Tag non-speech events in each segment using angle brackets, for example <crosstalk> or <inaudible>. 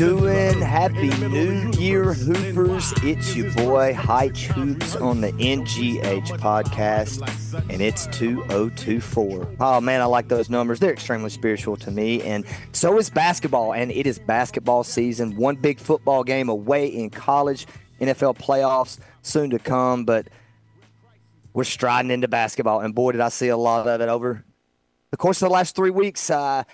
doing? Happy New Year, Hoopers. It's your boy, Hyche Hoops on the NGH podcast, and it's 2024. Oh man, I like those numbers. They're extremely spiritual to me, and so is basketball. And it is basketball season. One big football game away in college, NFL playoffs soon to come, but we're striding into basketball, and boy, did I see a lot of it over the course of the last three weeks. Uh,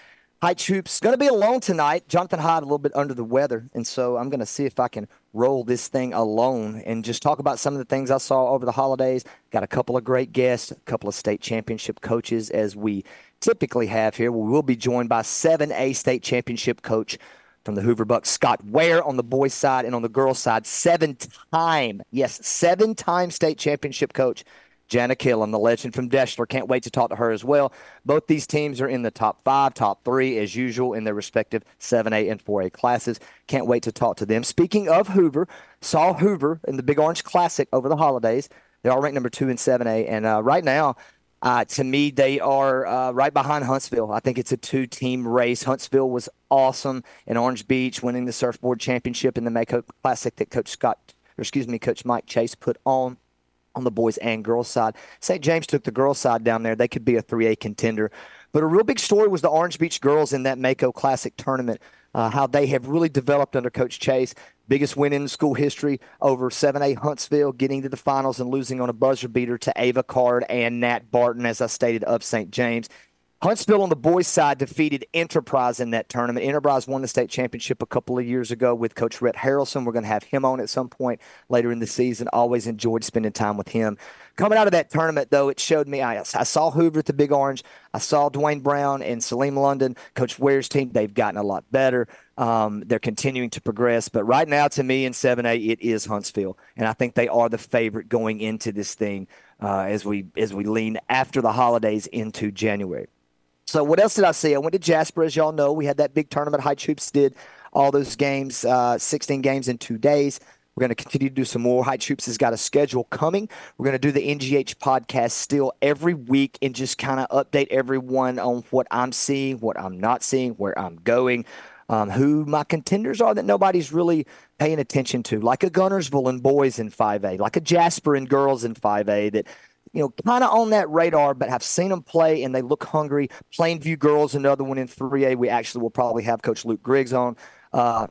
Hyche Hoops. going to be alone tonight. Jonathan Hyde a little bit under the weather, and so I'm going to see if I can roll this thing alone and just talk about some of the things I saw over the holidays. Got a couple of great guests, a couple of state championship coaches, as we typically have here. We will be joined by 7A state championship coach from the Hoover Bucks, Scott Ware on the boys' side and on the girls' side, seven-time, yes, seven-time state championship coach Jana Killen, the legend from Deshler. Can't wait to talk to her as well. Both these teams are in the top five, top three, as usual, in their respective 7A and 4A classes. Can't wait to talk to them. Speaking of Hoover, saw Hoover in the Big Orange Classic over the holidays. They are ranked number two in 7A. And uh, right now, uh, to me, they are uh, right behind Huntsville. I think it's a two team race. Huntsville was awesome in Orange Beach, winning the surfboard championship in the Mako Classic that Coach Scott, or excuse me, Coach Mike Chase put on on the boys and girls side. St. James took the girls side down there. They could be a 3A contender. But a real big story was the Orange Beach girls in that Mako Classic tournament, uh, how they have really developed under Coach Chase. Biggest win in school history over 7A Huntsville, getting to the finals and losing on a buzzer beater to Ava Card and Nat Barton, as I stated, of St. James. Huntsville on the boys' side defeated Enterprise in that tournament. Enterprise won the state championship a couple of years ago with Coach Rhett Harrelson. We're going to have him on at some point later in the season. Always enjoyed spending time with him. Coming out of that tournament, though, it showed me I, I saw Hoover at the Big Orange. I saw Dwayne Brown and Salim London, Coach Ware's team. They've gotten a lot better. Um, they're continuing to progress. But right now, to me in 7A, it is Huntsville. And I think they are the favorite going into this thing uh, as we as we lean after the holidays into January. So what else did I see? I went to Jasper, as y'all know. We had that big tournament. Hyche Hoops did all those games, uh, 16 games in two days. We're going to continue to do some more. Hyche Hoops has got a schedule coming. We're going to do the NGH podcast still every week and just kind of update everyone on what I'm seeing, what I'm not seeing, where I'm going, um, who my contenders are that nobody's really paying attention to, like a Guntersville and boys in 5A, like a Jasper and girls in 5A that you know, kind of on that radar, but have seen them play and they look hungry. Plainview Girls, another one in 3A. We actually will probably have Coach Luke Griggs on uh,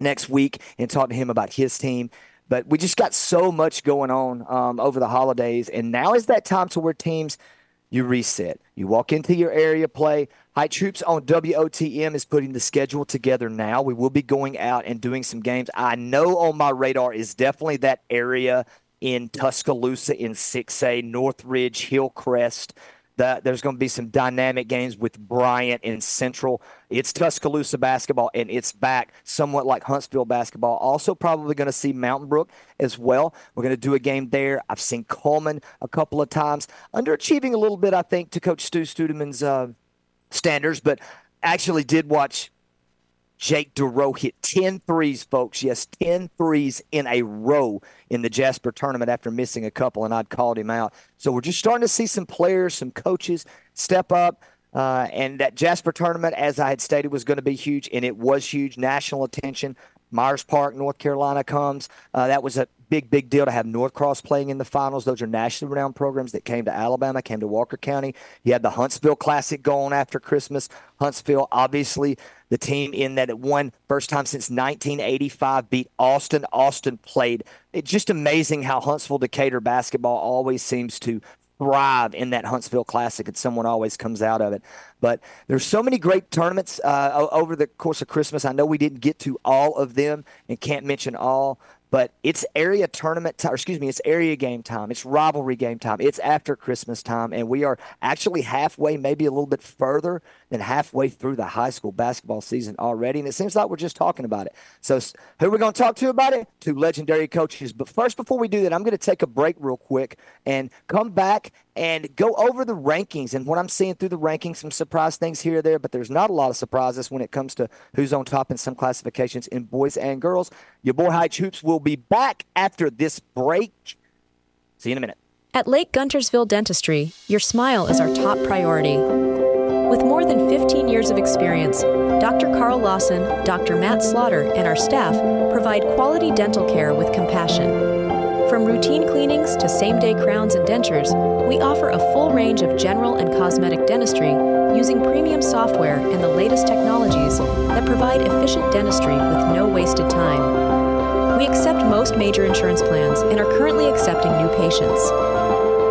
next week and talk to him about his team. But we just got so much going on um, over the holidays, and now is that time to where teams you reset. You walk into your area play. Hyche Hoops on WOTM is putting the schedule together now. We will be going out and doing some games. I know on my radar is definitely that area in Tuscaloosa in 6A, Northridge, Hillcrest. That there's going to be some dynamic games with Bryant in Central. It's Tuscaloosa basketball, and it's back somewhat like Huntsville basketball. Also, probably going to see Mountain Brook as well. We're going to do a game there. I've seen Cullman a couple of times, underachieving a little bit, I think, to Coach Stu Studemann's uh, standards, but actually did watch Jake DeRoe hit 10 threes, folks. Yes, 10 threes in a row in the Jasper tournament after missing a couple, and I'd called him out. So we're just starting to see some players, some coaches step up. Uh, and that Jasper tournament, as I had stated, was going to be huge, and it was huge. National attention. Myers Park, North Carolina comes. Uh, that was a big, big deal to have North Cross playing in the finals. Those are nationally renowned programs that came to Alabama, came to Walker County. You had the Huntsville Classic going after Christmas. Huntsville, obviously, the team in that it won first time since 1985, beat Austin. Austin played. It's just amazing how Huntsville Decatur basketball always seems to thrive in that Huntsville Classic, and someone always comes out of it. But there's so many great tournaments uh, over the course of Christmas. I know we didn't get to all of them and can't mention all, but it's area tournament time, excuse me, it's area game time. It's rivalry game time. It's after Christmas time, and we are actually halfway, maybe a little bit further than halfway through the high school basketball season already. And it seems like we're just talking about it. So, who are we going to talk to about it? Two legendary coaches. But first, before we do that, I'm going to take a break real quick and come back and go over the rankings and what I'm seeing through the rankings. Some surprise things here or there, but there's not a lot of surprises when it comes to who's on top in some classifications in boys and girls. Your boy Hyche Hoops will be back after this break. See you in a minute. At Lake Guntersville Dentistry, your smile is our top priority. With more than 15 years of experience, Dr. Carl Lawson, Dr. Matt Slaughter, and our staff provide quality dental care with compassion. From routine cleanings to same day crowns and dentures, we offer a full range of general and cosmetic dentistry using premium software and the latest technologies that provide efficient dentistry with no wasted time. We accept most major insurance plans and are currently accepting new patients.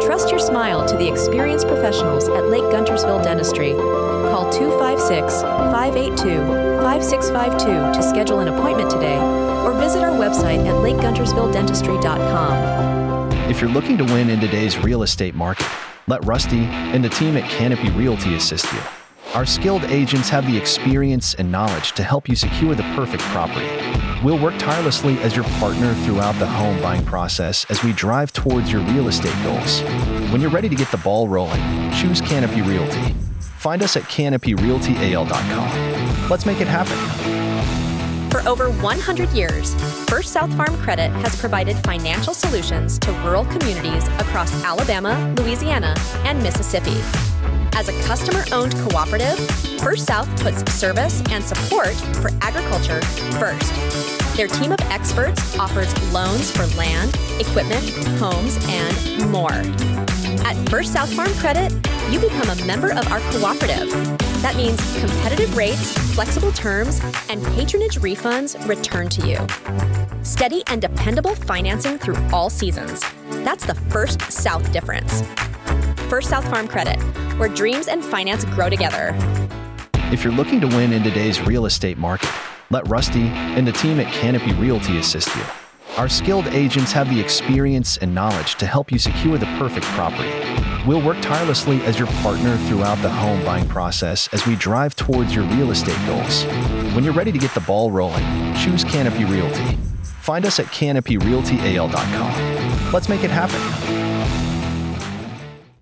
Trust your smile to the experienced professionals at Lake Guntersville Dentistry. Call 256 582 5652 to schedule an appointment today or visit our website at lakeguntersvilledentistry.com. If you're looking to win in today's real estate market, let Rusty and the team at Canopy Realty assist you. Our skilled agents have the experience and knowledge to help you secure the perfect property. We'll work tirelessly as your partner throughout the home buying process as we drive towards your real estate goals. When you're ready to get the ball rolling, choose Canopy Realty. Find us at canopyrealtyal.com. Let's make it happen. For over 100 years, First South Farm Credit has provided financial solutions to rural communities across Alabama, Louisiana, and Mississippi. As a customer owned cooperative, First South puts service and support for agriculture first. Their team of experts offers loans for land, equipment, homes, and more. At First South Farm Credit, you become a member of our cooperative. That means competitive rates, flexible terms, and patronage refunds returned to you. Steady and dependable financing through all seasons. That's the First South difference. First South Farm Credit, where dreams and finance grow together. If you're looking to win in today's real estate market, let Rusty and the team at Canopy Realty assist you. Our skilled agents have the experience and knowledge to help you secure the perfect property. We'll work tirelessly as your partner throughout the home buying process as we drive towards your real estate goals. When you're ready to get the ball rolling, choose Canopy Realty. Find us at canopyrealtyal.com. Let's make it happen.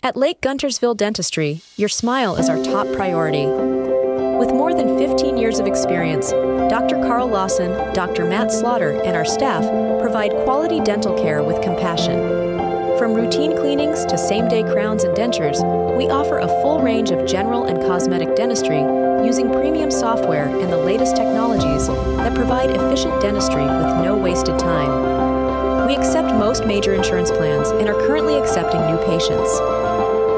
At Lake Guntersville Dentistry, your smile is our top priority. With more than 15 years of experience, Dr. Carl Lawson, Dr. Matt Slaughter, and our staff provide quality dental care with compassion. From routine cleanings to same day crowns and dentures, we offer a full range of general and cosmetic dentistry using premium software and the latest technologies that provide efficient dentistry with no wasted time. We accept most major insurance plans and are currently accepting new patients.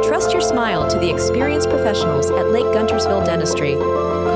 Trust your smile to the experienced professionals at Lake Guntersville Dentistry.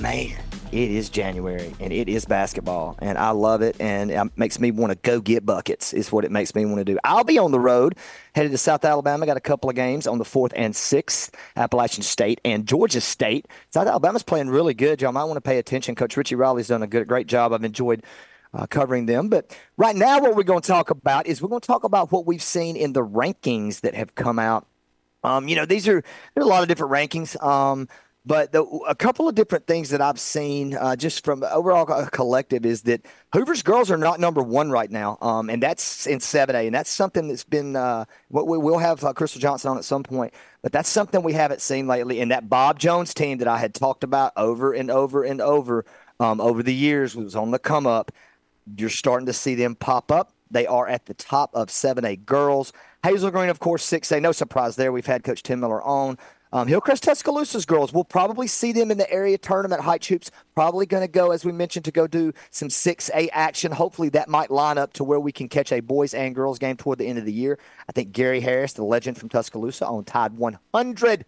Man, it is January and it is basketball, and I love it. And it makes me want to go get buckets, is what it makes me want to do. I'll be on the road headed to South Alabama. Got a couple of games on the 4th and 6th, Appalachian State and Georgia State. South Alabama's playing really good. Y'all might want to pay attention. Coach Richie Riley's done a good, great job. I've enjoyed uh, covering them. But right now, what we're going to talk about is we're going to talk about what we've seen in the rankings that have come out. Um, you know, these are there are a lot of different rankings. Um, but the, a couple of different things that I've seen uh, just from overall collective is that Hoover's girls are not number one right now, um, and that's in 7A, and that's something that's been uh, what we will have uh, Crystal Johnson on at some point, but that's something we haven't seen lately. And that Bob Jones team that I had talked about over and over and over um, over the years was on the come up. You're starting to see them pop up. They are at the top of 7A girls. Hazel Green, of course, 6A. No surprise there. We've had Coach Tim Miller on. Um, Hillcrest Tuscaloosa's girls, we'll probably see them in the area tournament. Hyche Hoops probably going to go, as we mentioned, to go do some 6A action. Hopefully, that might line up to where we can catch a boys and girls game toward the end of the year. I think Gary Harris, the legend from Tuscaloosa, on Tide 100.9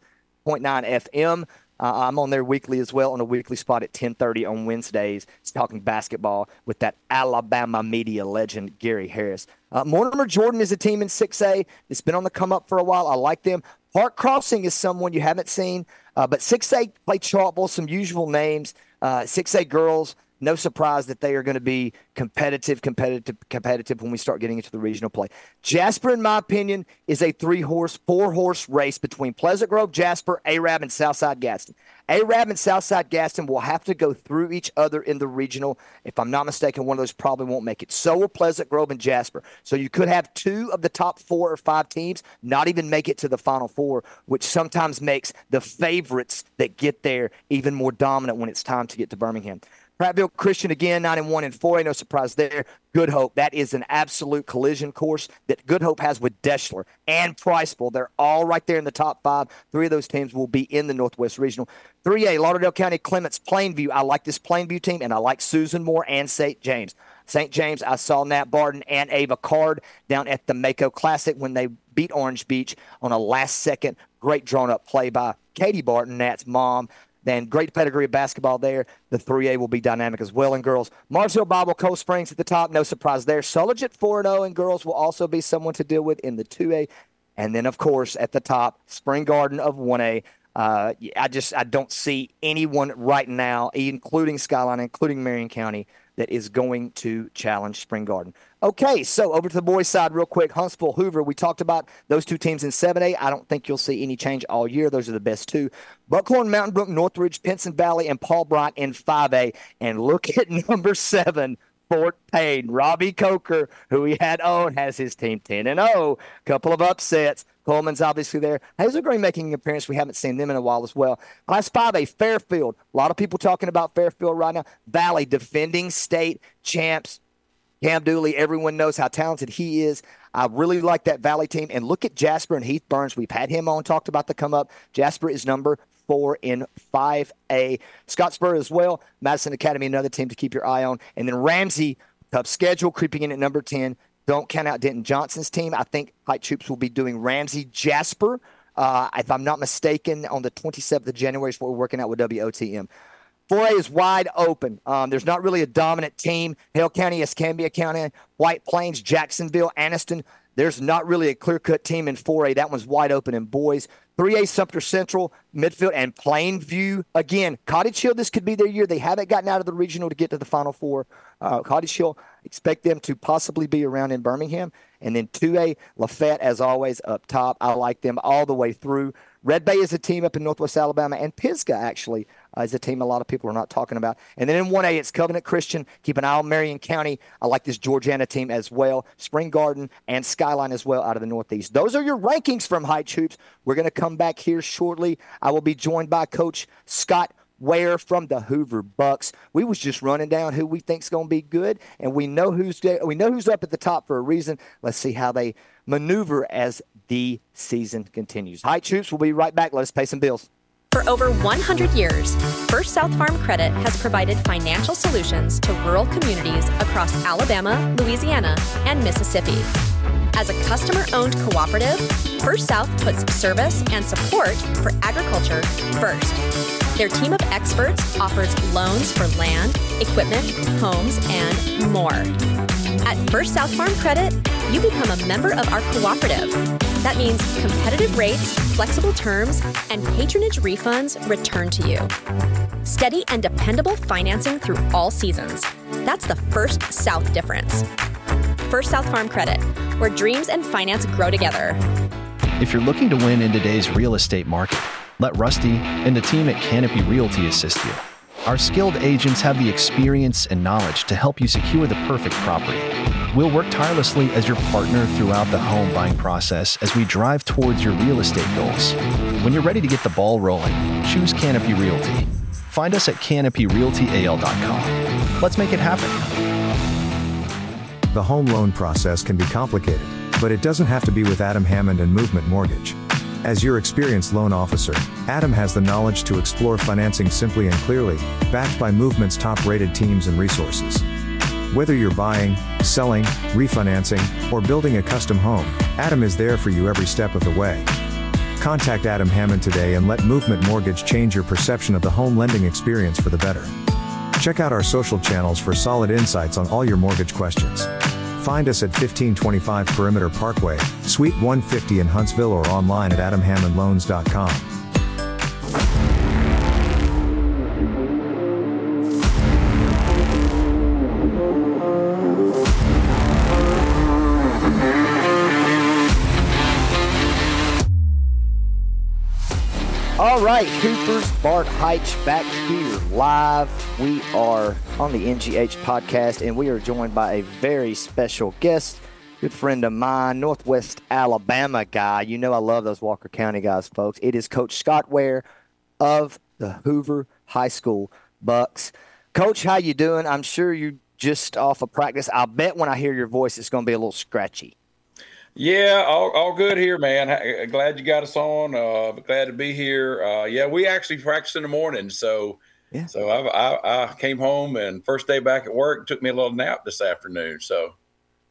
FM. Uh, I'm on there weekly as well on a weekly spot at 10:30 on Wednesdays. It's talking basketball with that Alabama media legend Gary Harris. Uh, Mortimer Jordan is a team in 6A. It's been on the come up for a while. I like them. Park Crossing is someone you haven't seen, uh, but 6A play Chartwell, some usual names. Uh, 6A girls, no surprise that they are going to be competitive, competitive, competitive when we start getting into the regional play. Jasper, in my opinion, is a three horse, four horse race between Pleasant Grove, Jasper, Arab, and Southside Gadsden. Arab and Southside Gadsden will have to go through each other in the regional. If I'm not mistaken, one of those probably won't make it. So will Pleasant Grove and Jasper. So you could have two of the top four or five teams not even make it to the final four, which sometimes makes the favorites that get there even more dominant when it's time to get to Birmingham. Prattville Christian again, 9 and 1 and 4. No surprise there. Good Hope. That is an absolute collision course that Good Hope has with Deshler and Priceville. They're all right there in the top five. Three of those teams will be in the Northwest Regional. 3A, Lauderdale County, Clements, Plainview. I like this Plainview team, and I like Susan Moore and St. James. St. James, I saw Nat Barton and Ava Card down at the Mako Classic when they beat Orange Beach on a last second great drawn up play by Katie Barton, Nat's mom. Then great pedigree of basketball there. The 3A will be dynamic as well in girls. Mars Hill Bible Cold Springs at the top, no surprise there. Sulligent 4 0 in girls will also be someone to deal with in the 2A. And then, of course, at the top, Spring Garden of 1A. Uh, I just I don't see anyone right now, including Skyline, including Marion County, that is going to challenge Spring Garden. Okay, so over to the boys' side, real quick. Huntsville, Hoover. We talked about those two teams in 7A. I don't think you'll see any change all year. Those are the best two. Buckhorn, Mountain Brook, Northridge, Pinson Valley, and Paul Bryant in 5A. And look at <laughs> number seven, Fort Payne. Robbie Coker, who we had on, has his team 10 and 0. Couple of upsets. Cullman's obviously there. Hazel Green making an appearance. We haven't seen them in a while as well. Class 5A, Fairfield. A lot of people talking about Fairfield right now. Valley, defending state champs. Cam Dooley, everyone knows how talented he is. I really like that Valley team. And look at Jasper and Heath Burns. We've had him on, talked about the come up. Jasper is number four in 5A. Scottsboro as well. Madison Academy, another team to keep your eye on. And then Ramsey, tough schedule, creeping in at number 10. Don't count out Denton Johnson's team. I think Hyche Hoops will be doing Ramsey Jasper. Uh, if I'm not mistaken, on the 27th of January is what we're working out with WOTM. 4A is wide open. Um, there's not really a dominant team. Hale County, Escambia County, White Plains, Jacksonville, Anniston. There's not really a clear cut team in 4A. That one's wide open in boys. 3A Sumter Central, midfield, and Plainview. Again, Cottage Hill, this could be their year. They haven't gotten out of the regional to get to the Final Four. Uh, Cottage Hill, expect them to possibly be around in Birmingham. And then 2A, Lafayette, as always, up top. I like them all the way through. Red Bay is a team up in Northwest Alabama, and Pisgah actually uh, is a team a lot of people are not talking about. And then in 1A, it's Covenant Christian. Keep an eye on Marion County. I like this Georgiana team as well. Spring Garden and Skyline as well out of the Northeast. Those are your rankings from Hyche Hoops. We're going to come back here shortly. I will be joined by Coach Scott Ware from the Hoover Bucks. We was just running down who we think's going to be good, and we know who's we know who's up at the top for a reason. Let's see how they maneuver as the season continues. Hyche Hoops. We'll be right back. Let us pay some bills. For over 100 years, First South Farm Credit has provided financial solutions to rural communities across Alabama, Louisiana, and Mississippi. As a customer owned cooperative, First South puts service and support for agriculture first. Their team of experts offers loans for land, equipment, homes, and more. At First South Farm Credit, you become a member of our cooperative. That means competitive rates, flexible terms, and patronage refunds returned to you. Steady and dependable financing through all seasons. That's the First South difference. First South Farm Credit, where dreams and finance grow together. If you're looking to win in today's real estate market, let Rusty and the team at Canopy Realty assist you. Our skilled agents have the experience and knowledge to help you secure the perfect property. We'll work tirelessly as your partner throughout the home buying process as we drive towards your real estate goals. When you're ready to get the ball rolling, choose Canopy Realty. Find us at canopyrealtyal.com. Let's make it happen. The home loan process can be complicated, but it doesn't have to be with Adam Hammond and Movement Mortgage. As your experienced loan officer, Adam has the knowledge to explore financing simply and clearly, backed by Movement's top rated teams and resources. Whether you're buying, selling, refinancing, or building a custom home, Adam is there for you every step of the way. Contact Adam Hammond today and let Movement Mortgage change your perception of the home lending experience for the better. Check out our social channels for solid insights on all your mortgage questions. Find us at 1525 Perimeter Parkway, Suite 150 in Huntsville or online at adamhammondloans.com. All right, Cooper's Bart Hyche back here live. We are on the NGH podcast, and we are joined by a very special guest, good friend of mine, Northwest Alabama guy. You know I love those Walker County guys, folks. It is Coach Scott Ware of the Hoover High School Bucks. Coach, how you doing? I'm sure you're just off of practice. I bet when I hear your voice, it's going to be a little scratchy. Yeah, all, all good here, man. Glad you got us on. Uh, glad to be here. Uh, yeah, we actually practiced in the morning, so yeah. so I, I, I, came home and first day back at work took me a little nap this afternoon. So,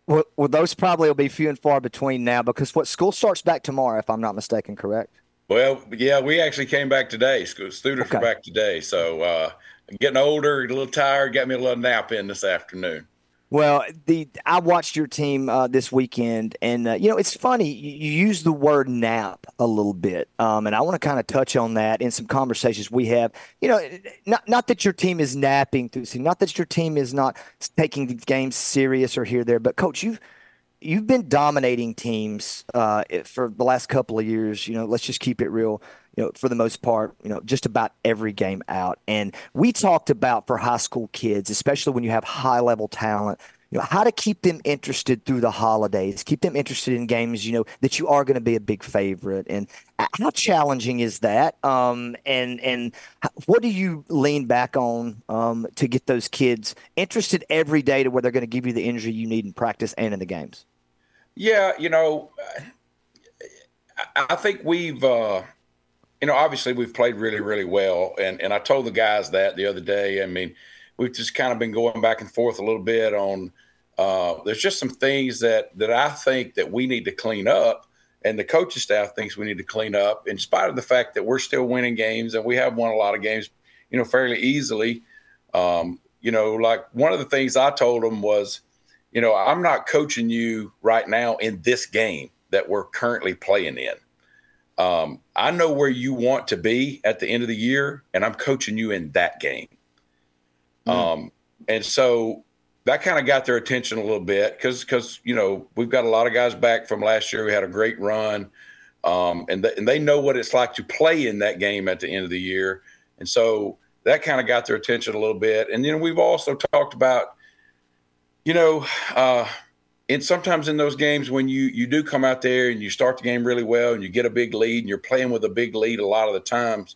well, well, those probably will be few and far between now because what school starts back tomorrow, if I'm not mistaken, correct? Well, yeah, we actually came back today. School students okay. are back today, so uh, getting older, a little tired, got me a little nap in this afternoon. Well, the I watched your team uh, this weekend, and uh, you know it's funny. You, use the word nap a little bit, um, and I want to kind of touch on that in some conversations we have. You know, not not that your team is napping through, not that your team is not taking the game serious or here there, but coach, you've you've been dominating teams uh, for the last couple of years. You know, let's just keep it real you know, for the most part, you know, just about every game out. And we talked about for high school kids, especially when you have high level talent, you know, how to keep them interested through the holidays, keep them interested in games, you know, that you are going to be a big favorite. And how challenging is that? Um, and and what do you lean back on um, to get those kids interested every day to where they're going to give you the energy you need in practice and in the games? Yeah, you know, I think we've. Uh you know, obviously we've played really, really well, and and I told the guys that the other day. I mean, we've just kind of been going back and forth a little bit on. Uh, there's just some things that that I think that we need to clean up, and the coaching staff thinks we need to clean up. In spite of the fact that we're still winning games and we have won a lot of games, you know, fairly easily. Um, you know, like one of the things I told them was, you know, I'm not coaching you right now in this game that we're currently playing in. Um, I know where you want to be at the end of the year, and I'm coaching you in that game. Mm. Um, and so that kind of got their attention a little bit because because you know we've got a lot of guys back from last year. We had a great run, um, and th- and they know what it's like to play in that game at the end of the year, and so that kind of got their attention a little bit. And then we've also talked about, you know, uh, and sometimes in those games when you you do come out there and you start the game really well and you get a big lead and you're playing with a big lead a lot of the times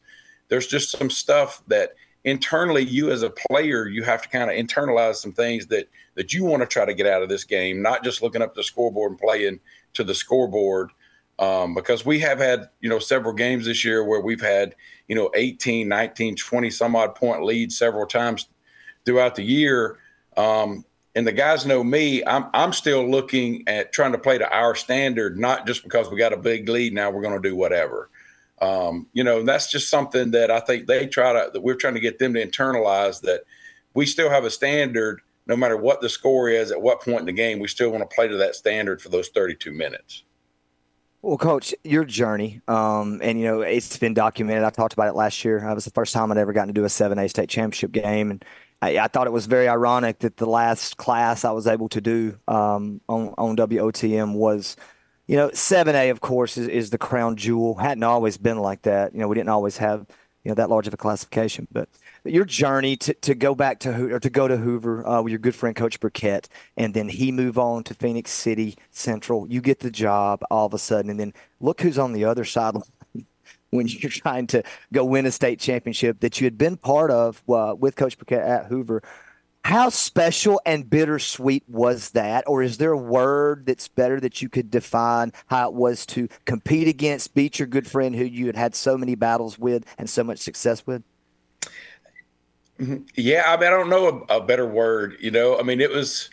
there's just some stuff that internally you as a player you have to kind of internalize some things that that you want to try to get out of this game not just looking up the scoreboard and playing to the scoreboard. Um, because we have had you know several games this year where we've had you know 18 19 20 some odd point leads several times throughout the year. Um, and the guys know me. I'm I'm still looking at trying to play to our standard, not just because we got a big lead. Now we're going to do whatever. Um, you know, that's just something that I think they try to. That we're trying to get them to internalize that we still have a standard, no matter what the score is at what point in the game. We still want to play to that standard for those 32 minutes. Well, Coach, your journey, um, and you know it's been documented. I talked about it last year. That was the first time I'd ever gotten to do a seven A state championship game, and I, I, thought it was very ironic that the last class I was able to do um, on, on WOTM was, you know, 7A, of course, is, is the crown jewel. Hadn't always been like that. You know, we didn't always have, you know, that large of a classification. But your journey to, to go back to or to go to Hoover uh, with your good friend Coach Burkett, and then he move on to Phenix City Central. You get the job all of a sudden, and then look who's on the other side when <laughs> you're trying to go win a state championship that you had been part of uh, with Coach Burkett at Hoover. How special and bittersweet was that? Or is there a word that's better that you could define how it was to compete against, beat your good friend who you had had so many battles with and so much success with? Mm-hmm. Yeah, I mean, I don't know a, a better word. You know, I mean, it was,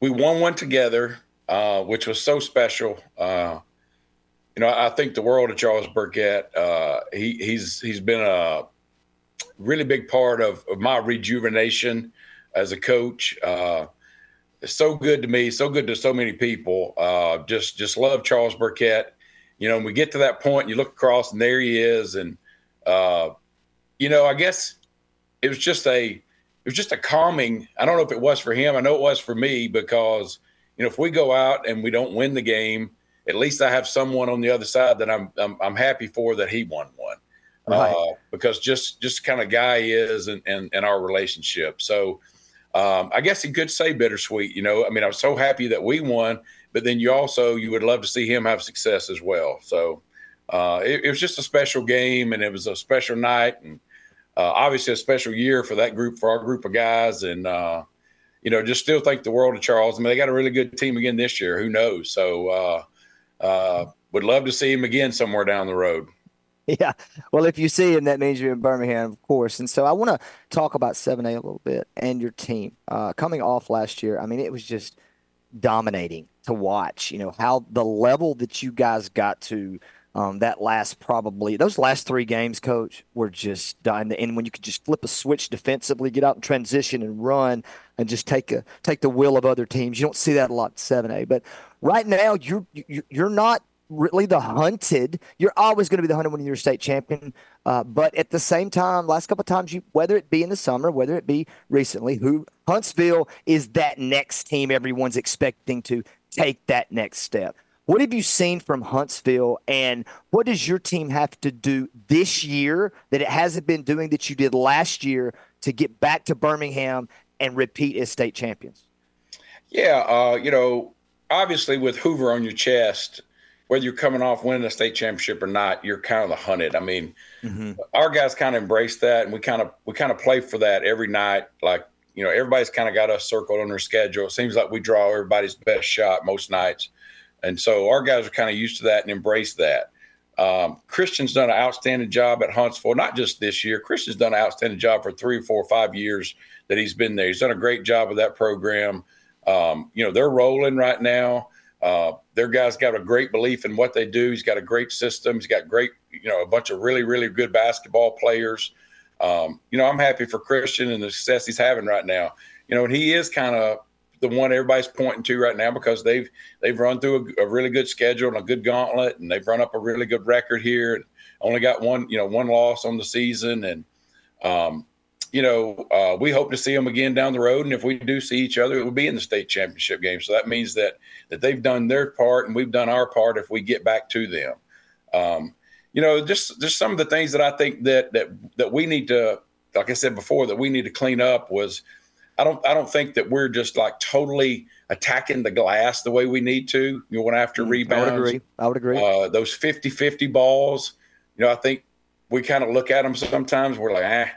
we won one together, uh, which was so special. Uh, you know, I think the world of Charles Burkett. Uh, he he's he's been a really big part of, of my rejuvenation as a coach. Uh, so good to me, so good to so many people. Uh, just just love Charles Burkett. You know, when we get to that point, you look across and there he is, and uh, you know, I guess it was just a it was just a calming. I don't know if it was for him. I know it was for me because you know if we go out and we don't win the game at least I have someone on the other side that I'm I'm, I'm happy for that he won one. right. uh, because just just kind of guy he is and, and, and our relationship. So um, I guess you could say bittersweet. You know, I mean, I'm so happy that we won, but then you also you would love to see him have success as well. So uh, it, it, was just a special game, and it was a special night, and uh, obviously a special year for that group, for our group of guys, and uh, you know, just still think the world of Charles. I mean, they got a really good team again this year. Who knows? So uh, would love to see him again somewhere down the road. <laughs> Yeah. Well, if you see him, that means you're in Birmingham, of course. And so I want to talk about 7A a little bit and your team. Uh, coming off last year, I mean, it was just dominating to watch, you know, how the level that you guys got to um, that last probably those last three games, coach, were just dying. And when you could just flip a switch defensively, get out and transition and run, and just take a take the will of other teams. You don't see that a lot seven A. But right now, you're you're not really the hunted. You're always going to be the hunted when you're a state champion. Uh, but at the same time, last couple of times, you whether it be in the summer, whether it be recently, who Huntsville is that next team everyone's expecting to take that next step. What have you seen from Huntsville, and what does your team have to do this year that it hasn't been doing that you did last year to get back to Birmingham and repeat as state champions? Yeah, uh, you know, obviously with Hoover on your chest, whether you're coming off winning a state championship or not, you're kind of the hunted. I mean, mm-hmm. our guys kind of embrace that, and we kind of we kind of play for that every night. Like you know, everybody's kind of got us circled on their schedule. It seems like we draw everybody's best shot most nights. And so our guys are kind of used to that and embrace that. Um, Christian's done an outstanding job at Huntsville, not just this year. Christian's done an outstanding job for three, four, five years that he's been there. He's done a great job with that program. Um, you know, they're rolling right now. Uh, their guys got a great belief in what they do. He's got a great system. He's got great, you know, a bunch of really, really good basketball players. Um, you know, I'm happy for Christian and the success he's having right now. You know, and he is kind of the one everybody's pointing to right now because they've they've run through a, a, really good schedule and a good gauntlet, and they've run up a really good record here. And only got one you know one loss on the season, and um, you know uh, we hope to see them again down the road. And if we do see each other, it will be in the state championship game. So that means that that they've done their part and we've done our part if we get back to them. Um, you know, just just some of the things that I think that that that we need to, like I said before, that we need to clean up was I don't I don't think that we're just like totally attacking the glass the way we need to. You know, after mm, rebounds. I would agree. I would agree. Uh, those 50-50 balls, you know, I think we kind of look at them sometimes. We're like, ah,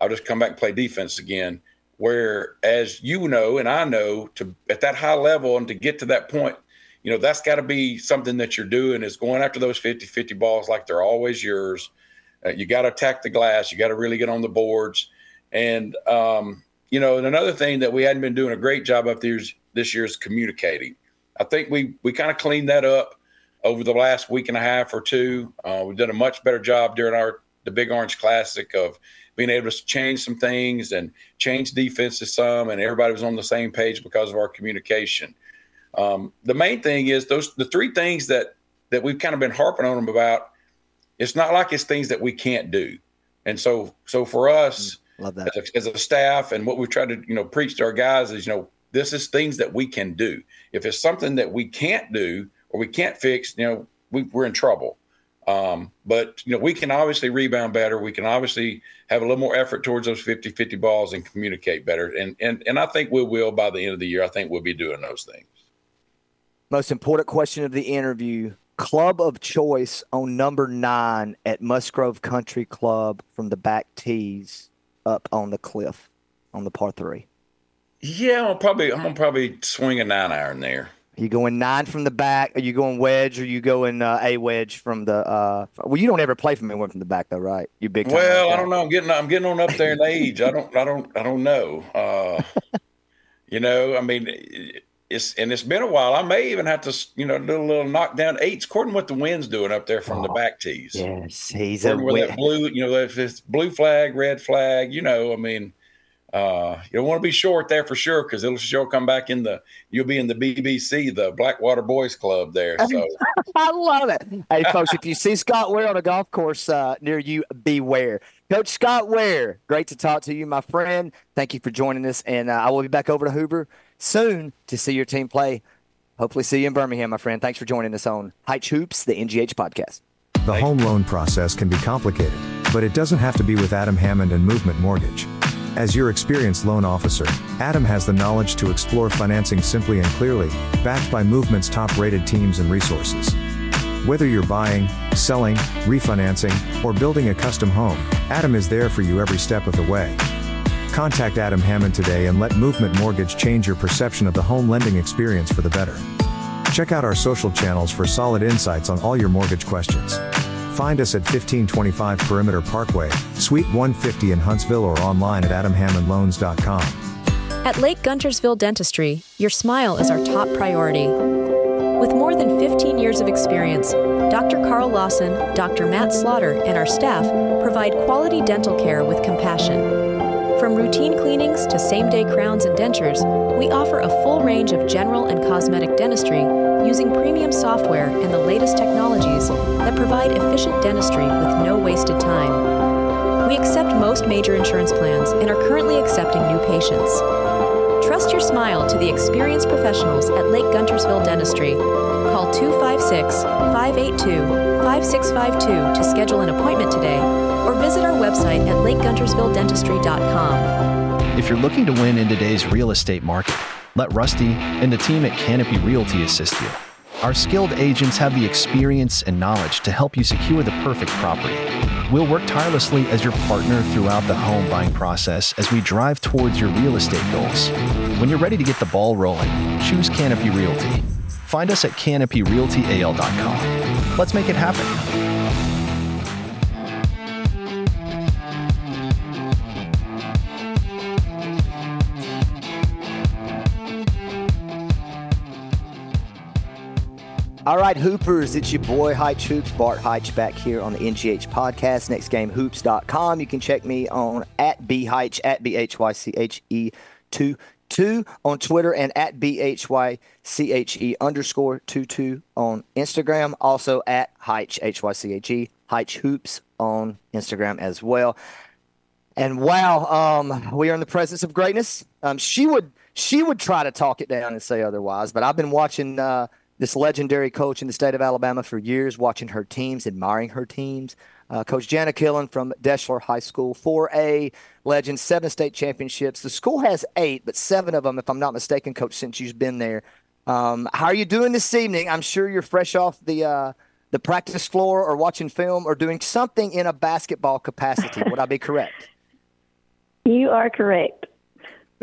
I'll just come back and play defense again. Where, as you know, and I know, to at that high level and to get to that point, you know, that's got to be something that you're doing is going after those 50-50 balls like they're always yours. Uh, you got to attack the glass. You got to really get on the boards. And um, you know, and another thing that we hadn't been doing a great job of this this year is communicating. I think we we kind of cleaned that up over the last week and a half or two. Uh, we've done a much better job during our the Big Orange Classic of being able to change some things and change defenses some, and everybody was on the same page because of our communication. Um, the main thing is those the three things that that we've kind of been harping on them about. It's not like it's things that we can't do, and so so for us, Love that. As a, as a staff, and what we try to you know preach to our guys is you know this is things that we can do. If it's something that we can't do or we can't fix, you know we, we're in trouble. Um, but you know we can obviously rebound better. We can obviously have a little more effort towards those 50-50 balls and communicate better. And and and I think we will by the end of the year. I think we'll be doing those things. Most important question of the interview club of choice on number nine at Musgrove Country Club from the back tees up on the cliff on the par three? Yeah, I'm probably I'm gonna probably swing a nine iron there. Are you going nine from the back? Are you going wedge? Or are you going uh, a wedge from the? Uh, well, you don't ever play from anyone from the back, though, right? You big. Well, I don't know. I'm getting I'm getting on up there in age. I don't I don't I don't know. Uh, <laughs> you know, I mean, it's and it's been a while. I may even have to, you know, do a little knockdown eights, according to what the wind's doing up there from oh, the back tees. Yes, he's a win- that blue, you know, if it's blue flag, red flag, you know, I mean, uh, you don't want to be short there for sure because it'll sure come back in the. You'll be in the BBC, the Blackwater Boys Club there. So <laughs> I love it. Hey, folks, if you see Scott Ware on a golf course uh, near you, beware. Coach Scott Ware, great to talk to you, my friend. Thank you for joining us, and uh, I will be back over to Hoover soon to see your team play. Hopefully, see you in Birmingham, my friend. Thanks for joining us on Hyche Hoops, the NGH podcast. The home loan process can be complicated, but it doesn't have to be with Adam Hammond and Movement Mortgage. As your experienced loan officer, Adam has the knowledge to explore financing simply and clearly, backed by Movement's top rated teams and resources. Whether you're buying, selling, refinancing, or building a custom home, Adam is there for you every step of the way. Contact Adam Hammond today and let Movement Mortgage change your perception of the home lending experience for the better. Check out our social channels for solid insights on all your mortgage questions. Find us at 1525 Perimeter Parkway, Suite 150 in Huntsville or online at adamhammondloans.com. At Lake Guntersville Dentistry, your smile is our top priority. With more than 15 years of experience, Dr. Carl Lawson, Dr. Matt Slaughter, and our staff provide quality dental care with compassion. From routine cleanings to same day crowns and dentures, we offer a full range of general and cosmetic dentistry using premium software and the latest technologies that provide efficient dentistry with no wasted time. We accept most major insurance plans and are currently accepting new patients. Trust your smile to the experienced professionals at Lake Guntersville Dentistry. Call 256 582 5652 to schedule an appointment today or visit our website at lakeguntersvilledentistry.com. If you're looking to win in today's real estate market, let Rusty and the team at Canopy Realty assist you. Our skilled agents have the experience and knowledge to help you secure the perfect property. We'll work tirelessly as your partner throughout the home buying process as we drive towards your real estate goals. When you're ready to get the ball rolling, choose Canopy Realty. Find us at canopyrealtyal.com. Let's make it happen. All right, Hoopers, it's your boy Hyche Hoops, Bart Hyche back here on the NGH podcast, nextgamehoops.com. You can check me on at bhyche, at B-H-Y-C-H-E 2 2 on Twitter and at B-H-Y-C-H-E underscore 2 2 on Instagram. Also at Hyche, H-Y-C-H-E, Hyche Hoops on Instagram as well. And wow, um, we are in the presence of greatness. Um, she would she would try to talk it down and say otherwise, but I've been watching uh, – this legendary coach in the state of Alabama for years, watching her teams, admiring her teams. Uh, coach Jana Killen from Deshler High School, 4A legend, seven state championships. The school has eight, but seven of them, if I'm not mistaken, coach, since you've been there. Um, how are you doing this evening? I'm sure you're fresh off the uh, the practice floor or watching film or doing something in a basketball capacity. Would I be correct? <laughs> You are correct.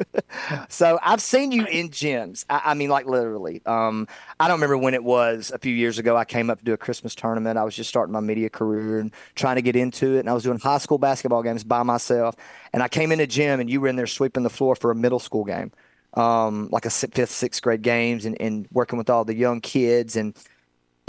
<laughs> so I've seen you in gyms. I, I mean, like literally. Um, I don't remember when it was. A few years ago, I came up to do a Christmas tournament. I was just starting my media career and trying to get into it. And I was doing high school basketball games by myself. And I came in a gym, and you were in there sweeping the floor for a middle school game, um, like a fifth, sixth grade games, and, and working with all the young kids. And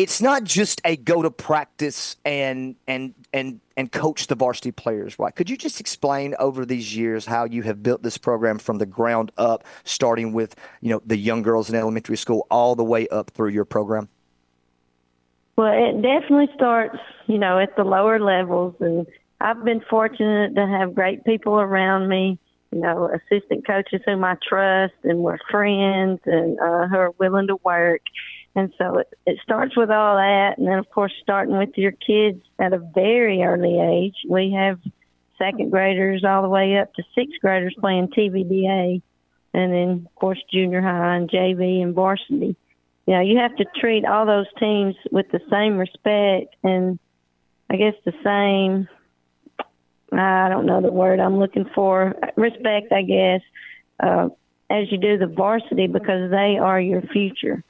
it's not just a go to practice and and and and coach the varsity players, right? Could you just explain over these years how you have built this program from the ground up, starting with you know the young girls in elementary school all the way up through your program? Well, it definitely starts, you know, at the lower levels, and I've been fortunate to have great people around me. You know, assistant coaches whom I trust and we're friends and uh, who are willing to work and so it, it starts with all that. And then, of course, starting with your kids at a very early age. We have second graders all the way up to sixth graders playing TVDA. And then, of course, junior high and JV and varsity. You know, you have to treat all those teams with the same respect and I guess the same, I don't know the word I'm looking for, respect, I guess, uh, as you do the varsity because they are your future.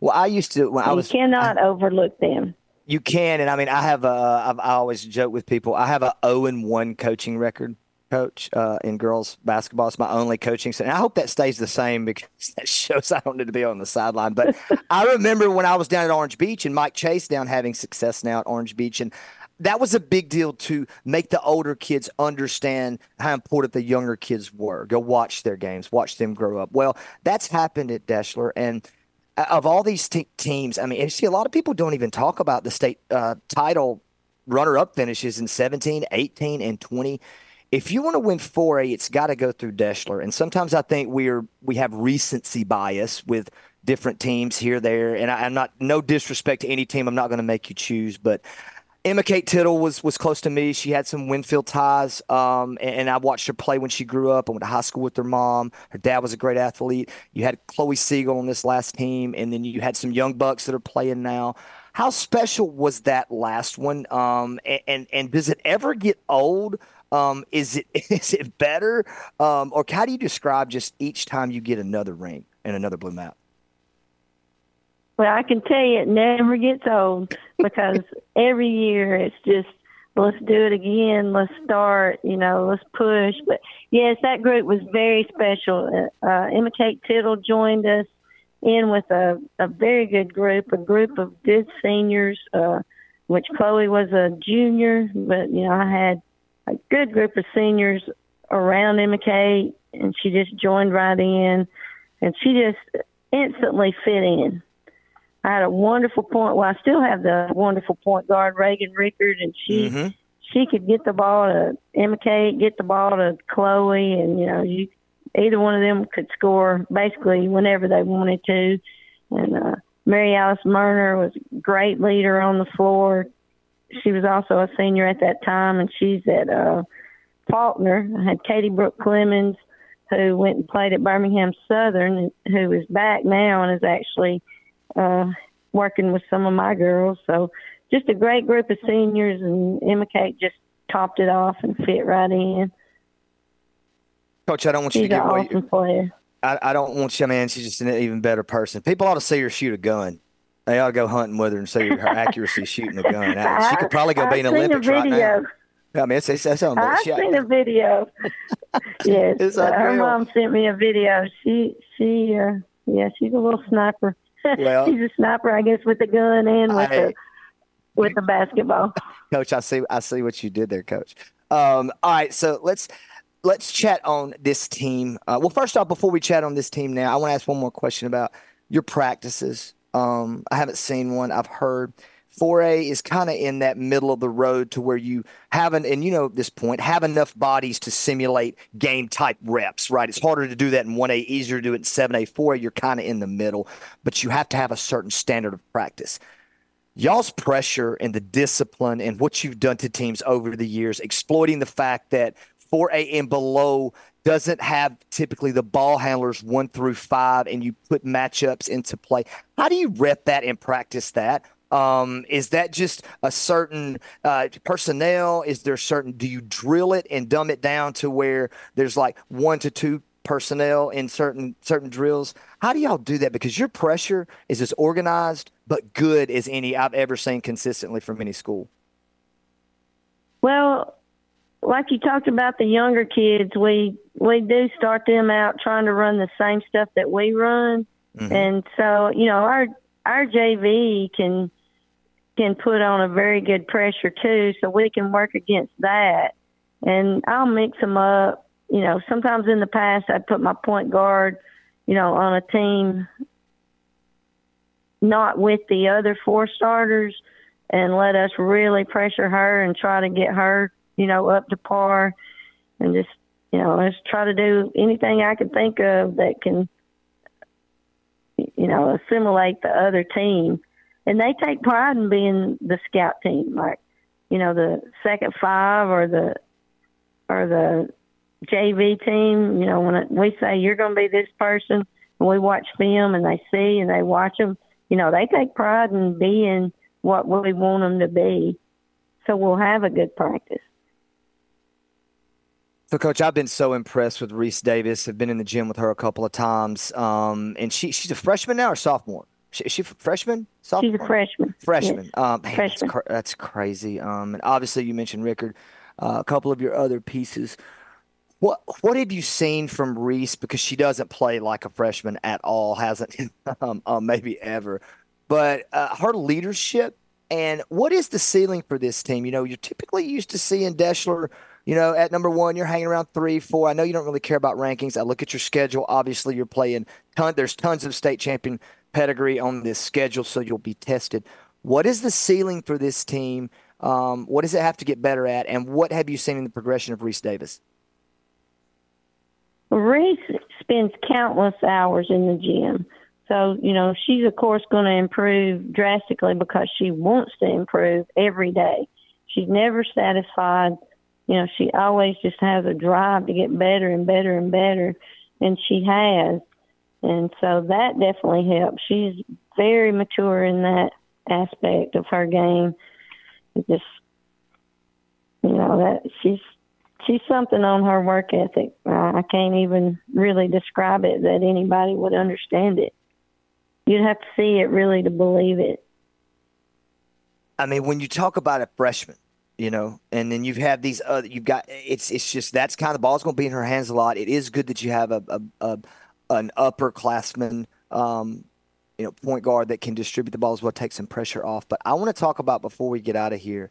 Well, I used to when you I was. You cannot I, overlook them. You can, and I mean, I have a. I've, I always joke with people. I have a zero oh and one coaching record, coach, uh, in girls basketball. It's my only coaching. And I hope that stays the same because <laughs> that shows I don't need to be on the sideline. But <laughs> I remember when I was down at Orange Beach and Mike Chase down having success now at Orange Beach, and that was a big deal to make the older kids understand how important the younger kids were. Go watch their games, watch them grow up. Well, that's happened at Deshler, and of all these t- teams, I mean, you see a lot of people don't even talk about the state uh, title runner-up finishes in 17, 18, and 20. If you want to win 4A, it's got to go through Deshler. And sometimes I think we're we have recency bias with different teams here, there. And I, am not no disrespect to any team. I'm not going to make you choose, but Emma Kate Tittle was was close to me. She had some Winfield ties, um, and, and, I watched her play when she grew up. I went to high school with her mom. Her dad was a great athlete. You had Chloe Siegel on this last team, and then you had some young bucks that are playing now. How special was that last one? Um, and, and, and does it ever get old? Um, is it <laughs> is it better, um, or how do you describe just each time you get another ring and another blue map? Well, I can tell you it never gets old because <laughs> every year it's just let's do it again, let's start, you know, let's push. But yes, that group was very special. Uh, Emma Kate Tittle joined us in with a, a very good group, a group of good seniors, uh, which Chloe was a junior, but you know, I had a good group of seniors around Emma Kate and she just joined right in and she just instantly fit in I had a wonderful point. Well, I still have the wonderful point guard Reagan Rickard, and she mm-hmm. she could get the ball to Emma Kate, get the ball to Chloe, and you know you either one of them could score basically whenever they wanted to. And uh, Mary Alice Murner was a great leader on the floor. She was also a senior at that time, and she's at uh, Faulkner. I had Katie Brooke Clemens, who went and played at Birmingham Southern, who is back now and is actually – uh, working with some of my girls. So just a great group of seniors, and Emma Kate just topped it off and fit right in. Coach, I don't want she's you to get an awesome player. I, I don't want you, man. She's just an even better person. People ought to see her shoot a gun. They ought to go hunting with her and see her accuracy <laughs> shooting a gun. She could probably go I've be an Olympic right now. I mean, it's, it's, it's I've seen a video. <laughs> yes, uh, her mom sent me a video. She, she, uh, yeah, she's a little sniper. Well, he's a sniper, I guess, with the gun and with I, the with the basketball. <laughs> Coach, I see. I see what you did there, Coach. Um, all right, so let's let's chat on this team. Uh, well, first off, before we chat on this team now, I want to ask one more question about your practices. Um, I haven't seen one. I've heard 4A is kind of in that middle of the road to where you haven't, and you know at this point, have enough bodies to simulate game type reps, right? It's harder to do that in 1A, easier to do it in 7A, 4A. You're kind of in the middle, but you have to have a certain standard of practice. Y'all's pressure and the discipline and what you've done to teams over the years, exploiting the fact that 4A and below doesn't have typically the ball handlers one through five, and you put matchups into play. How do you rep that and practice that? Um, is that just a certain uh, personnel? Is there certain? Do you drill it and dumb it down to where there's like one to two personnel in certain certain drills? How do y'all do that? Because your pressure is as organized but good as any I've ever seen consistently from any school. Well, like you talked about the younger kids, we we do start them out trying to run the same stuff that we run, mm-hmm. and so you know our our JV can can put on a very good pressure too, so we can work against that. And I'll mix them up. You know, sometimes in the past I'd put my point guard, you know, on a team not with the other four starters and let us really pressure her and try to get her, you know, up to par and just, you know, let's try to do anything I can think of that can, you know, assimilate the other team and they take pride in being the scout team, like you know the second five or the or the JV team. You know when we say you're going to be this person, and we watch film and they see and they watch them. You know they take pride in being what we want them to be, so we'll have a good practice. So, Coach, I've been so impressed with Reese Davis. I've been in the gym with her a couple of times, um, and she she's a freshman now or sophomore. Is she freshman? Sophomore? She's a freshman. Freshman. Yes. Um, man, freshman. That's, cr- that's, crazy. Um, and obviously you mentioned Rickard, uh, a couple of your other pieces. What what have you seen from Reese? Because she doesn't play like a freshman at all, hasn't <laughs> um, uh, maybe ever. But uh, her leadership and what is the ceiling for this team? You know, you're typically used to seeing Deshler you know, at number one, you're hanging around three, four. I know you don't really care about rankings. I look at your schedule. Obviously, you're playing ton. There's tons of state champion pedigree on this schedule, so you'll be tested. What is the ceiling for this team? Um, what does it have to get better at? And what have you seen in the progression of Reese Davis? Reese spends countless hours in the gym. So, you know, she's of course going to improve drastically because she wants to improve every day. she's never satisfied. You know, she always just has a drive to get better and better and better, and she has. And so that definitely helps. She's very mature in that aspect of her game. It just, you know, that she's she's something on her work ethic. I can't even really describe it that anybody would understand it. You'd have to see it really to believe it. I mean, when you talk about a freshman, you know, and then you've had these other, you've got it's it's just that's kind of the ball's going to be in her hands a lot. It is good that you have a, a, a an upperclassman, um, you know, point guard that can distribute the ball as well, take some pressure off. But I want to talk about before we get out of here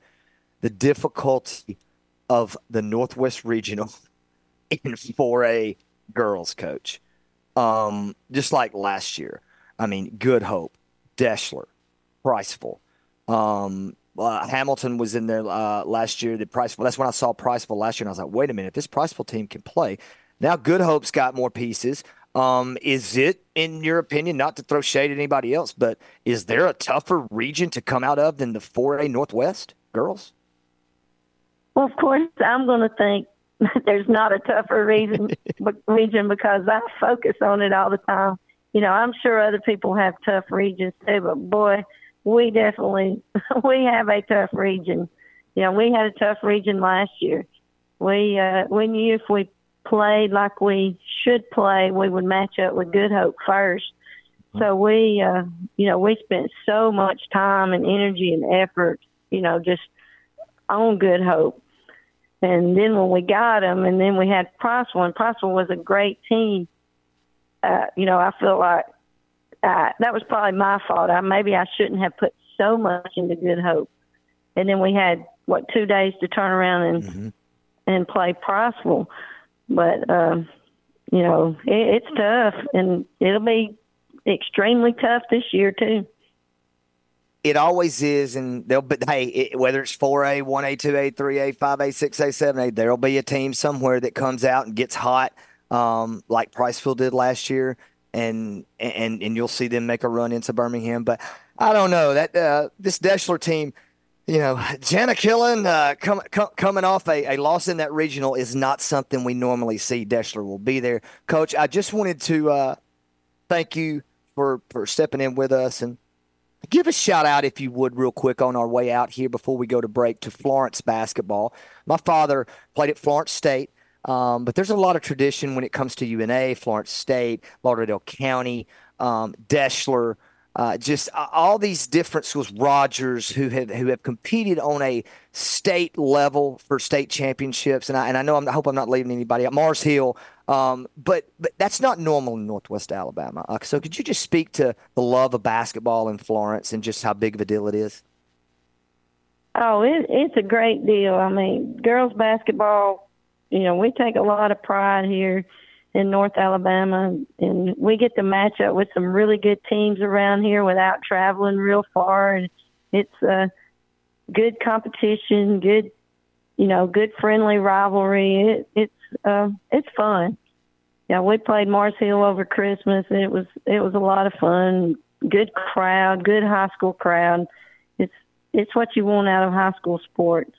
the difficulty of the Northwest Regional <laughs> in 4A girls coach. Um, just like last year. I mean, Good Hope, Deshler, Priceville. Um, uh, Hamilton was in there uh, last year. The Priceville. That's when I saw Priceville last year, and I was like, wait a minute, this Priceville team can play. Now Good Hope's got more pieces. Um, is it, in your opinion, not to throw shade at anybody else, but is there a tougher region to come out of than the 4A Northwest girls? Well, of course, I'm going to think <laughs> there's not a tougher region, <laughs> region because I focus on it all the time. You know, I'm sure other people have tough regions too, but boy, we definitely <laughs> we have a tough region. You know, we had a tough region last year. We uh, we knew if we played like we should play, we would match up with Good Hope first. So we, uh, you know, we spent so much time and energy and effort, you know, just on Good Hope. And then when we got them, and then we had Priceville, and Priceville was a great team. Uh, you know, I feel like uh, that was probably my fault. I, maybe I shouldn't have put so much into Good Hope. And then we had what two days to turn around and mm-hmm. and play Priceville. But um, you know, it, it's tough, and it'll be extremely tough this year too. It always is, and they'll. But hey, it, whether it's four A, one A, two A, three A, five A, six A, seven A, there'll be a team somewhere that comes out and gets hot, um, like Priceville did last year, and and and you'll see them make a run into Birmingham. But I don't know that uh, this Deshler team you know, Jana Killen uh, com- com- coming off a, a, loss in that regional is not something we normally see. Deshler will be there. Coach, I just wanted to uh, thank you for, for stepping in with us and give a shout out, if you would, real quick on our way out here before we go to break to Florence basketball. My father played at Florence State. Um, but there's a lot of tradition when it comes to UNA, Florence State, Lauderdale County, um, Deshler, uh, just all these different schools, Rogers, who have who have competed on a state level for state championships, and I and I know I'm, I hope I'm not leaving anybody out. Mars Hill, um, but but that's not normal in Northwest Alabama. Uh, so could you just speak to the love of basketball in Florence and just how big of a deal it is? Oh, it, it's a great deal. I mean, girls basketball, you know, we take a lot of pride here in North Alabama, and we get to match up with some really good teams around here without traveling real far. And it's a good competition, good, you know, good friendly rivalry. It, it's uh, it's fun. Yeah, we played Mars Hill over Christmas, and it was it was a lot of fun. Good crowd, good high school crowd. It's it's what you want out of high school sports.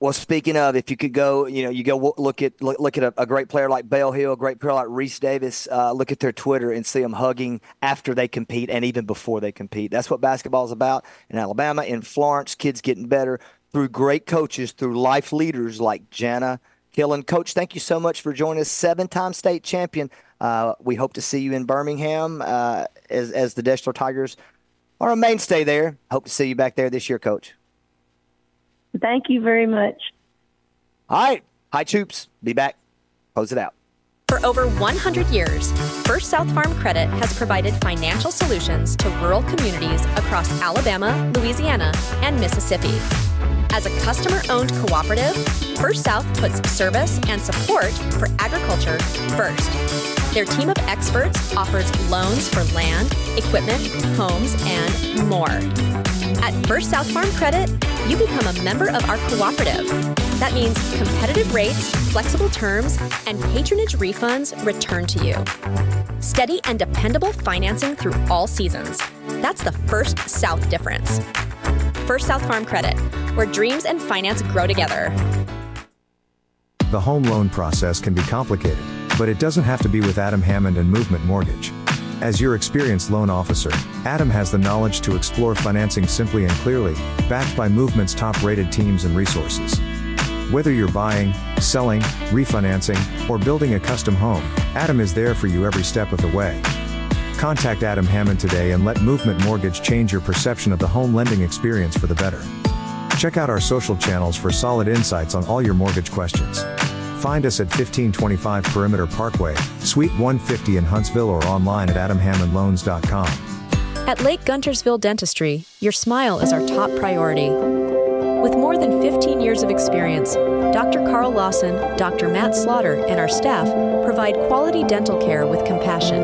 Well, speaking of, if you could go, you know, you go look at look, look at a, a, great player like Bell Hill, a great player like Reese Davis. Uh, look at their Twitter and see them hugging after they compete and even before they compete. That's what basketball is about in Alabama, in Florence. Kids getting better through great coaches, through life leaders like Jana Killen. Coach, thank you so much for joining us. Seven-time state champion. Uh, we hope to see you in Birmingham uh, as as the Deshler Tigers are a mainstay there. Hope to see you back there this year, Coach. Thank you very much. All right. Hi, Troops. Be back. Close it out. For over 100 years, First South Farm Credit has provided financial solutions to rural communities across Alabama, Louisiana, and Mississippi. As a customer owned cooperative, First South puts service and support for agriculture first. Their team of experts offers loans for land, equipment, homes, and more. At First South Farm Credit, you become a member of our cooperative. That means competitive rates, flexible terms, and patronage refunds returned to you. Steady and dependable financing through all seasons. That's the First South difference. First South Farm Credit, where dreams and finance grow together. The home loan process can be complicated, but it doesn't have to be with Adam Hammond and Movement Mortgage. As your experienced loan officer, Adam has the knowledge to explore financing simply and clearly, backed by Movement's top rated teams and resources. Whether you're buying, selling, refinancing, or building a custom home, Adam is there for you every step of the way. Contact Adam Hammond today and let Movement Mortgage change your perception of the home lending experience for the better. Check out our social channels for solid insights on all your mortgage questions. Find us at 1525 Perimeter Parkway, Suite 150 in Huntsville or online at adamhammondloans.com. At Lake Guntersville Dentistry, your smile is our top priority. With more than 15 years of experience, Dr. Carl Lawson, Dr. Matt Slaughter, and our staff provide quality dental care with compassion.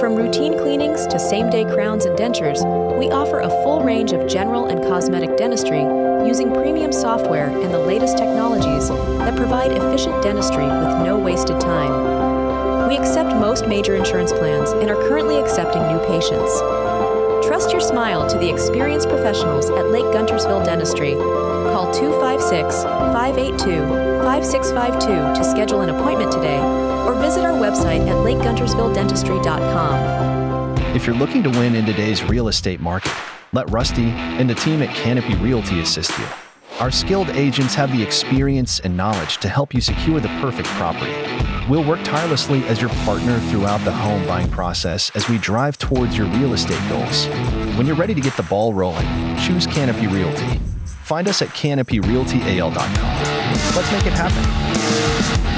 From routine cleanings to same day crowns and dentures, we offer a full range of general and cosmetic dentistry using premium software and the latest technologies that provide efficient dentistry with no wasted time. We accept most major insurance plans and are currently accepting new patients. Trust your smile to the experienced professionals at Lake Guntersville Dentistry. Call 256 582 5652 to schedule an appointment today or visit our website at lakeguntersvilledentistry.com. If you're looking to win in today's real estate market, let Rusty and the team at Canopy Realty assist you. Our skilled agents have the experience and knowledge to help you secure the perfect property. We'll work tirelessly as your partner throughout the home buying process as we drive towards your real estate goals. When you're ready to get the ball rolling, choose Canopy Realty. Find us at canopyrealtyal.com. Let's make it happen.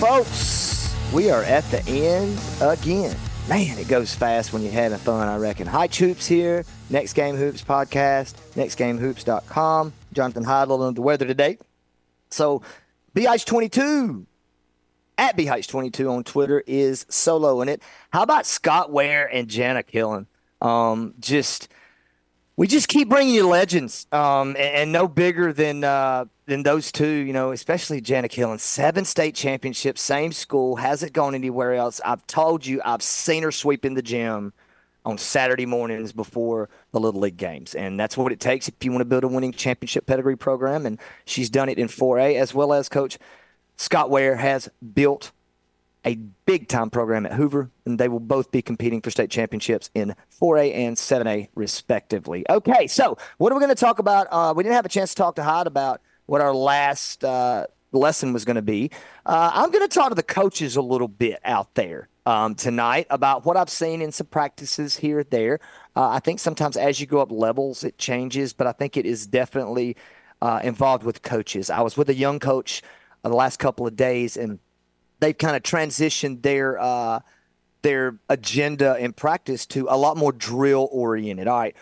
Folks, we are at the end again. Man, it goes fast when you're having fun, I reckon. Hi, Hoops here. Next Game Hoops podcast, nextgamehoops.com. Jonathan Heidel on the weather today. So, BH22 at BH22 on Twitter is soloing it. How about Scott Ware and Jana Killen? Um, just we just keep bringing you legends, um, and, and, no bigger than uh, than those two. You know, especially Jana Killen, seven state championships, same school, hasn't gone anywhere else. I've told you, I've seen her sweep in the gym on Saturday mornings before the little league games, and that's what it takes if you want to build a winning championship pedigree program. And she's done it in 4A as well as Coach Scott Ware has built a big time program at Hoover, and they will both be competing for state championships in 4A and 7A, respectively. Okay, so what are we going to talk about? Uh, we didn't have a chance to talk to Hyde about what our last uh, lesson was going to be. Uh, I'm going to talk to the coaches a little bit out there um, tonight about what I've seen in some practices here there. Uh, I think sometimes as you go up levels, it changes, but I think it is definitely uh, involved with coaches. I was with a young coach uh, the last couple of days, and they've kind of transitioned their uh, their agenda in practice to a lot more drill oriented. All right,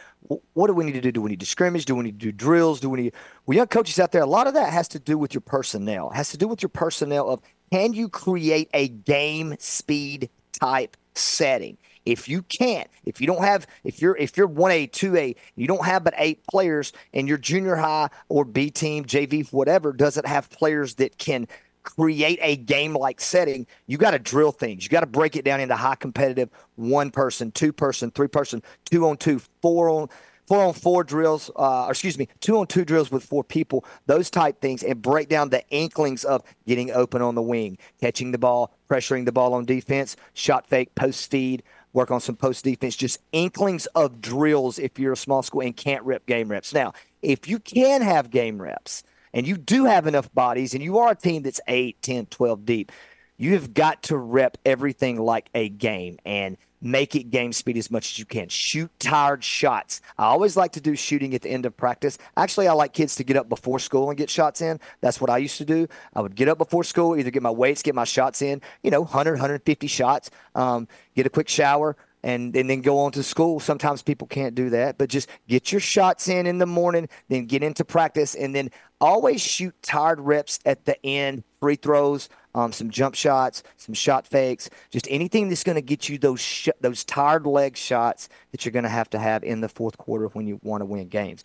what do we need to do? Do we need to scrimmage? Do we need to do drills? Do we need? Well, young coaches out there, a lot of that has to do with your personnel. It has to do with your personnel of can you create a game speed type setting? If you can't, if you don't have, if you're if you're one A, two A, you don't have but eight players, and your junior high or B team, JV, whatever, doesn't have players that can create a game like setting, you got to drill things. You got to break it down into high competitive one person, two person, three person, two on two, four on four on four drills, uh, or excuse me, two on two drills with four people, those type things, and break down the inklings of getting open on the wing, catching the ball, pressuring the ball on defense, shot fake, post feed, work on some post defense, just inklings of drills if you're a small school and can't rep game reps. Now, if you can have game reps, and you do have enough bodies and you are a team that's 8, 10, 12 deep, you have got to rep everything like a game and make it game speed as much as you can. Shoot tired shots. I always like to do shooting at the end of practice. Actually, I like kids to get up before school and get shots in. That's what I used to do. I would get up before school, either get my weights, get my shots in, you know, 100, 150 shots, um, get a quick shower, and, and then go on to school. Sometimes people can't do that, but just get your shots in in the morning, then get into practice, and then always shoot tired reps at the end, free throws, um, some jump shots, some shot fakes, just anything that's going to get you those sh- those tired leg shots that you're going to have to have in the fourth quarter when you want to win games.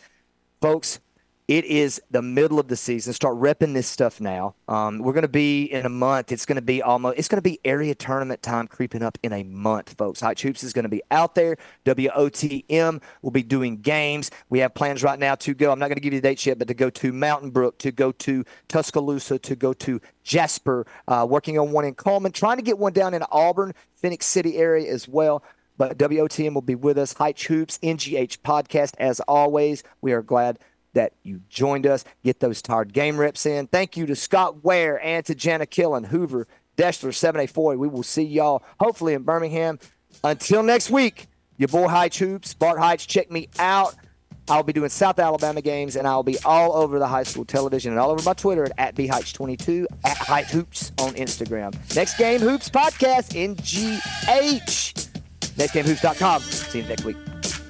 Folks, it is the middle of the season. Start repping this stuff now. Um, we're going to be in a month. It's going to be almost. It's going to be area tournament time creeping up in a month, folks. Hyche Hoops is going to be out there. WOTM will be doing games. We have plans right now to go. I'm not going to give you the dates yet, but to go to Mountain Brook, to go to Tuscaloosa, to go to Jasper. Uh, working on one in Cullman, trying to get one down in Auburn, Phenix City area as well. But WOTM will be with us. Hyche Hoops, NGH podcast. As always, we are glad that you joined us. Get those tired game reps in. Thank you to Scott Ware and to Jana Killen, Hoover, Deshler, 784. We will see y'all hopefully in Birmingham. Until next week, your boy Hyche Hoops, Bart Hyche, check me out. I'll be doing South Alabama games, and I'll be all over the high school television and all over my Twitter at, at BHyche22, at Hyche Hoops on Instagram. Next Game Hoops podcast, NGH. NextGameHoops.com. See you next week.